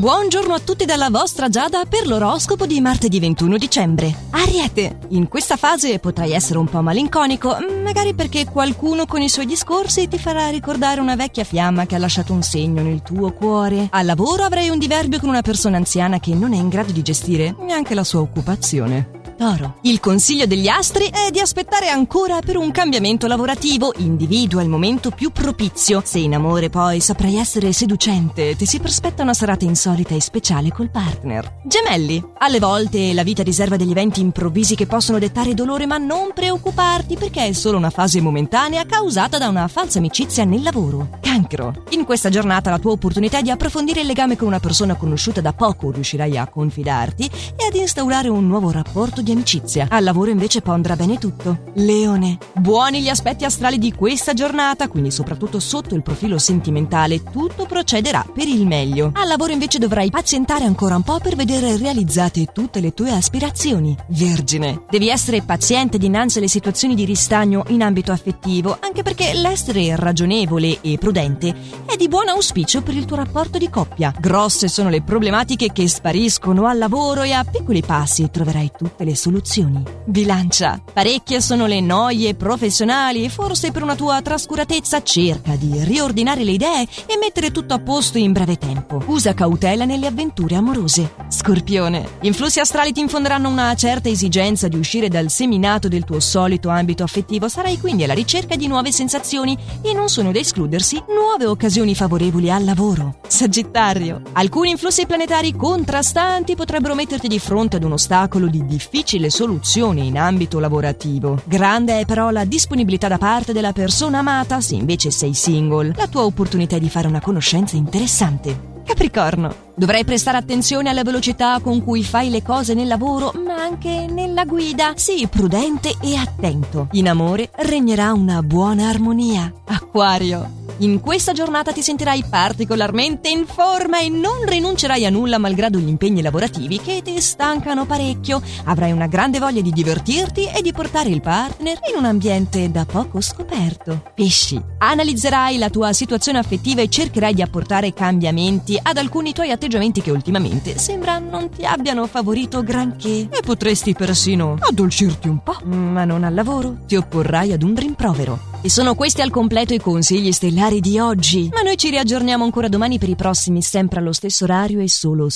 Buongiorno a tutti dalla vostra Giada per l'oroscopo di martedì 21 dicembre. Ariete, in questa fase potrai essere un po' malinconico, magari perché qualcuno con i suoi discorsi ti farà ricordare una vecchia fiamma che ha lasciato un segno nel tuo cuore. Al lavoro avrai un diverbio con una persona anziana che non è in grado di gestire neanche la sua occupazione. Toro. Il consiglio degli astri è di aspettare ancora per un cambiamento lavorativo. Individua il momento più propizio. Se in amore poi saprai essere seducente, ti si prospetta una serata insolita e speciale col partner. Gemelli. Alle volte la vita riserva degli eventi improvvisi che possono dettare dolore, ma non preoccuparti perché è solo una fase momentanea causata da una falsa amicizia nel lavoro. Cancro. In questa giornata la tua opportunità è di approfondire il legame con una persona conosciuta da poco riuscirai a confidarti e ad instaurare un nuovo rapporto di di amicizia. Al lavoro invece pondra bene tutto. Leone. Buoni gli aspetti astrali di questa giornata, quindi soprattutto sotto il profilo sentimentale, tutto procederà per il meglio. Al lavoro invece dovrai pazientare ancora un po' per vedere realizzate tutte le tue aspirazioni. Vergine. Devi essere paziente dinanzi alle situazioni di ristagno in ambito affettivo, anche perché l'essere ragionevole e prudente è di buon auspicio per il tuo rapporto di coppia. Grosse sono le problematiche che spariscono al lavoro e a piccoli passi troverai tutte le soluzioni. Bilancia. Parecchie sono le noie professionali e forse per una tua trascuratezza cerca di riordinare le idee e mettere tutto a posto in breve tempo. Usa cautela nelle avventure amorose. Scorpione. Gli influssi astrali ti infonderanno una certa esigenza di uscire dal seminato del tuo solito ambito affettivo. Sarai quindi alla ricerca di nuove sensazioni e non sono da escludersi nuove occasioni favorevoli al lavoro. Sagittario. Alcuni influssi planetari contrastanti potrebbero metterti di fronte ad un ostacolo di difficile difficile soluzione in ambito lavorativo. Grande è però la disponibilità da parte della persona amata se invece sei single. La tua opportunità è di fare una conoscenza interessante. Capricorno. Dovrai prestare attenzione alla velocità con cui fai le cose nel lavoro, ma anche nella guida. Sii prudente e attento. In amore regnerà una buona armonia. Acquario. In questa giornata ti sentirai particolarmente in forma e non rinuncerai a nulla malgrado gli impegni lavorativi che ti stancano parecchio. Avrai una grande voglia di divertirti e di portare il partner in un ambiente da poco scoperto. Pesci. Analizzerai la tua situazione affettiva e cercherai di apportare cambiamenti ad alcuni tuoi atteggiamenti che ultimamente sembra non ti abbiano favorito granché e potresti persino addolcirti un po'. Ma non al lavoro, ti opporrai ad un rimprovero. E sono questi al completo i consigli stellari di oggi. Ma noi ci riaggiorniamo ancora domani per i prossimi, sempre allo stesso orario e solo